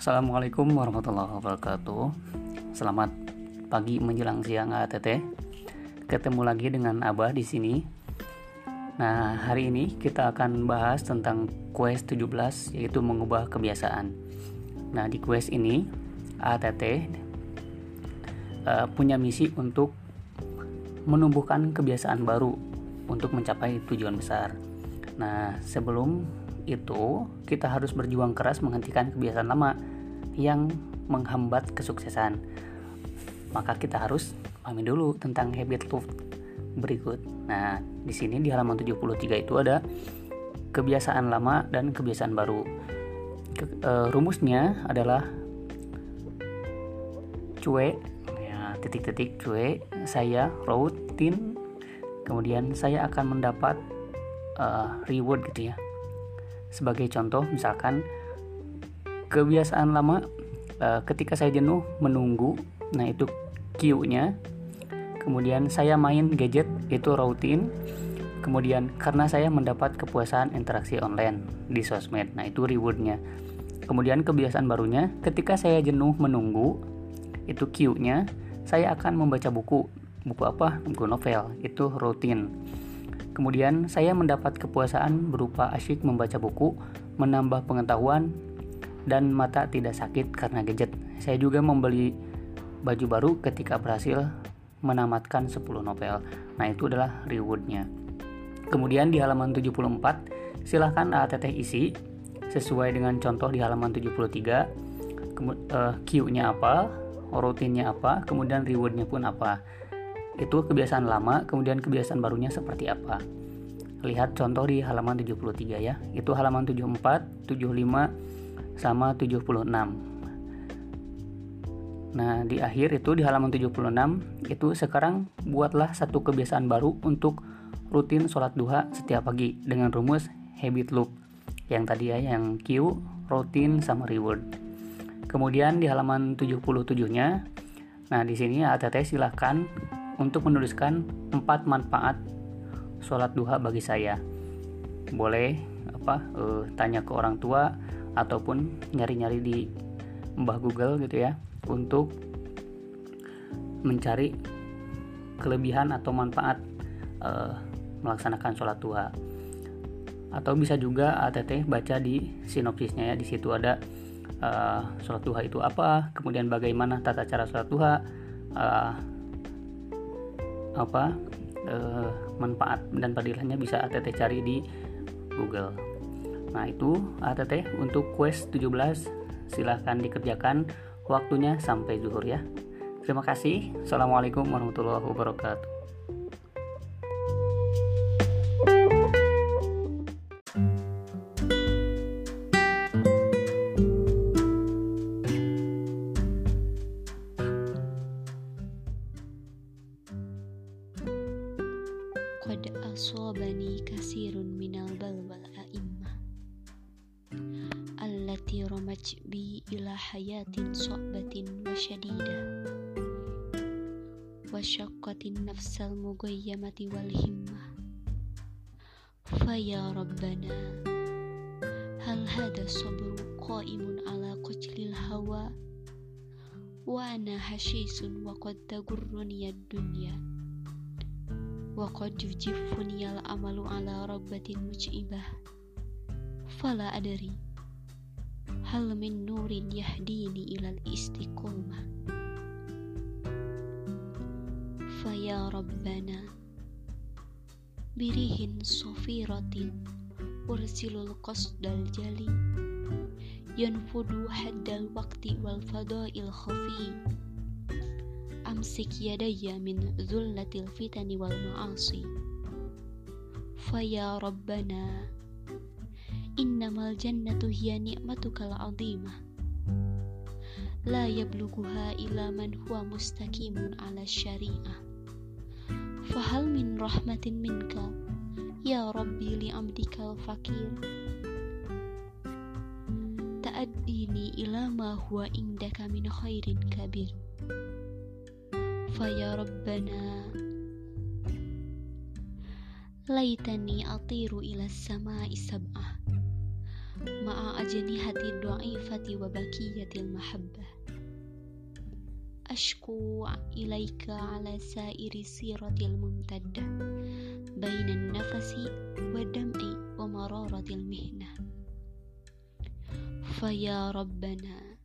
Assalamualaikum warahmatullahi wabarakatuh. Selamat pagi menjelang siang ATT. Ketemu lagi dengan Abah di sini. Nah, hari ini kita akan bahas tentang quest 17 yaitu mengubah kebiasaan. Nah, di quest ini ATT uh, eh, punya misi untuk menumbuhkan kebiasaan baru untuk mencapai tujuan besar. Nah, sebelum itu kita harus berjuang keras menghentikan kebiasaan lama yang menghambat kesuksesan. Maka kita harus pahami dulu tentang habit loop berikut. Nah, di sini di halaman 73 itu ada kebiasaan lama dan kebiasaan baru. Ke, e, rumusnya adalah cuek ya titik-titik cuek saya rutin kemudian saya akan mendapat uh, reward gitu ya sebagai contoh, misalkan kebiasaan lama uh, ketika saya jenuh menunggu, nah itu Q-nya. Kemudian saya main gadget itu rutin. Kemudian karena saya mendapat kepuasan interaksi online di sosmed, nah itu rewardnya. Kemudian kebiasaan barunya, ketika saya jenuh menunggu, itu Q-nya, saya akan membaca buku. Buku apa? Buku novel. Itu rutin. Kemudian saya mendapat kepuasan berupa asyik membaca buku, menambah pengetahuan, dan mata tidak sakit karena gadget. Saya juga membeli baju baru ketika berhasil menamatkan 10 novel. Nah itu adalah rewardnya. Kemudian di halaman 74, silahkan ATT isi sesuai dengan contoh di halaman 73. Q-nya apa, rutinnya apa, kemudian rewardnya pun apa itu kebiasaan lama, kemudian kebiasaan barunya seperti apa. Lihat contoh di halaman 73 ya. Itu halaman 74, 75 sama 76. Nah, di akhir itu di halaman 76 itu sekarang buatlah satu kebiasaan baru untuk rutin sholat duha setiap pagi dengan rumus habit loop yang tadi ya yang Q, rutin sama reward. Kemudian di halaman 77-nya Nah, di sini ATT silahkan untuk menuliskan empat manfaat sholat duha bagi saya. Boleh apa uh, tanya ke orang tua ataupun nyari-nyari di Mbah Google gitu ya untuk mencari kelebihan atau manfaat uh, melaksanakan sholat duha. Atau bisa juga ATT baca di sinopsisnya ya di situ ada uh, sholat duha itu apa, kemudian bagaimana tata cara sholat duha, uh, apa uh, manfaat dan padilahnya bisa ATT cari di Google. Nah, itu ATT untuk quest 17 silahkan dikerjakan waktunya sampai zuhur ya. Terima kasih. Assalamualaikum warahmatullahi wabarakatuh. Qad asobani kasirun minal balbal a'imma Allati romaj bi ila hayatin so'batin wa syadida Wa syakkatin nafsal mugayyamati wal himma. Faya Rabbana Hal hada sabru qaimun ala qajlil hawa? Wa ana hasyisun wa qad tagurruni dunya وقد يجفني الأمل على ربة مجئبة فلا أدري هل من نور يهديني إلى الاستقامة فيا ربنا بريح صفيرة أرسل القصد الجلي ينفض حد الوقت والفضاء الخفي amsik yadayya min zullatil fitani wal ma'asi. Faya Rabbana Innamal jannatu hiya ni'matukal azimah. La yabluguha ila man huwa mustaqimun ala syariah. Fahal min rahmatin minka Ya Rabbi li amdikal fakir Ta'addini ila ma huwa indaka min khairin kabir فيا ربنا ليتني أطير إلى السماء سبعة مع أجنحة الضعيفة وبكية المحبة أشكو إليك على سائر سيرة الممتدة بين النفس والدمع ومرارة المهنة فيا ربنا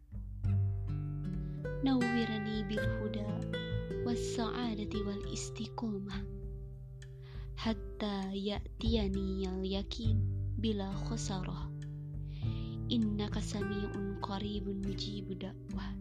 نورني بالهدى والسعادة والاستقامة حتى يأتيني اليقين بلا خسارة إنك سميع قريب مجيب دعوة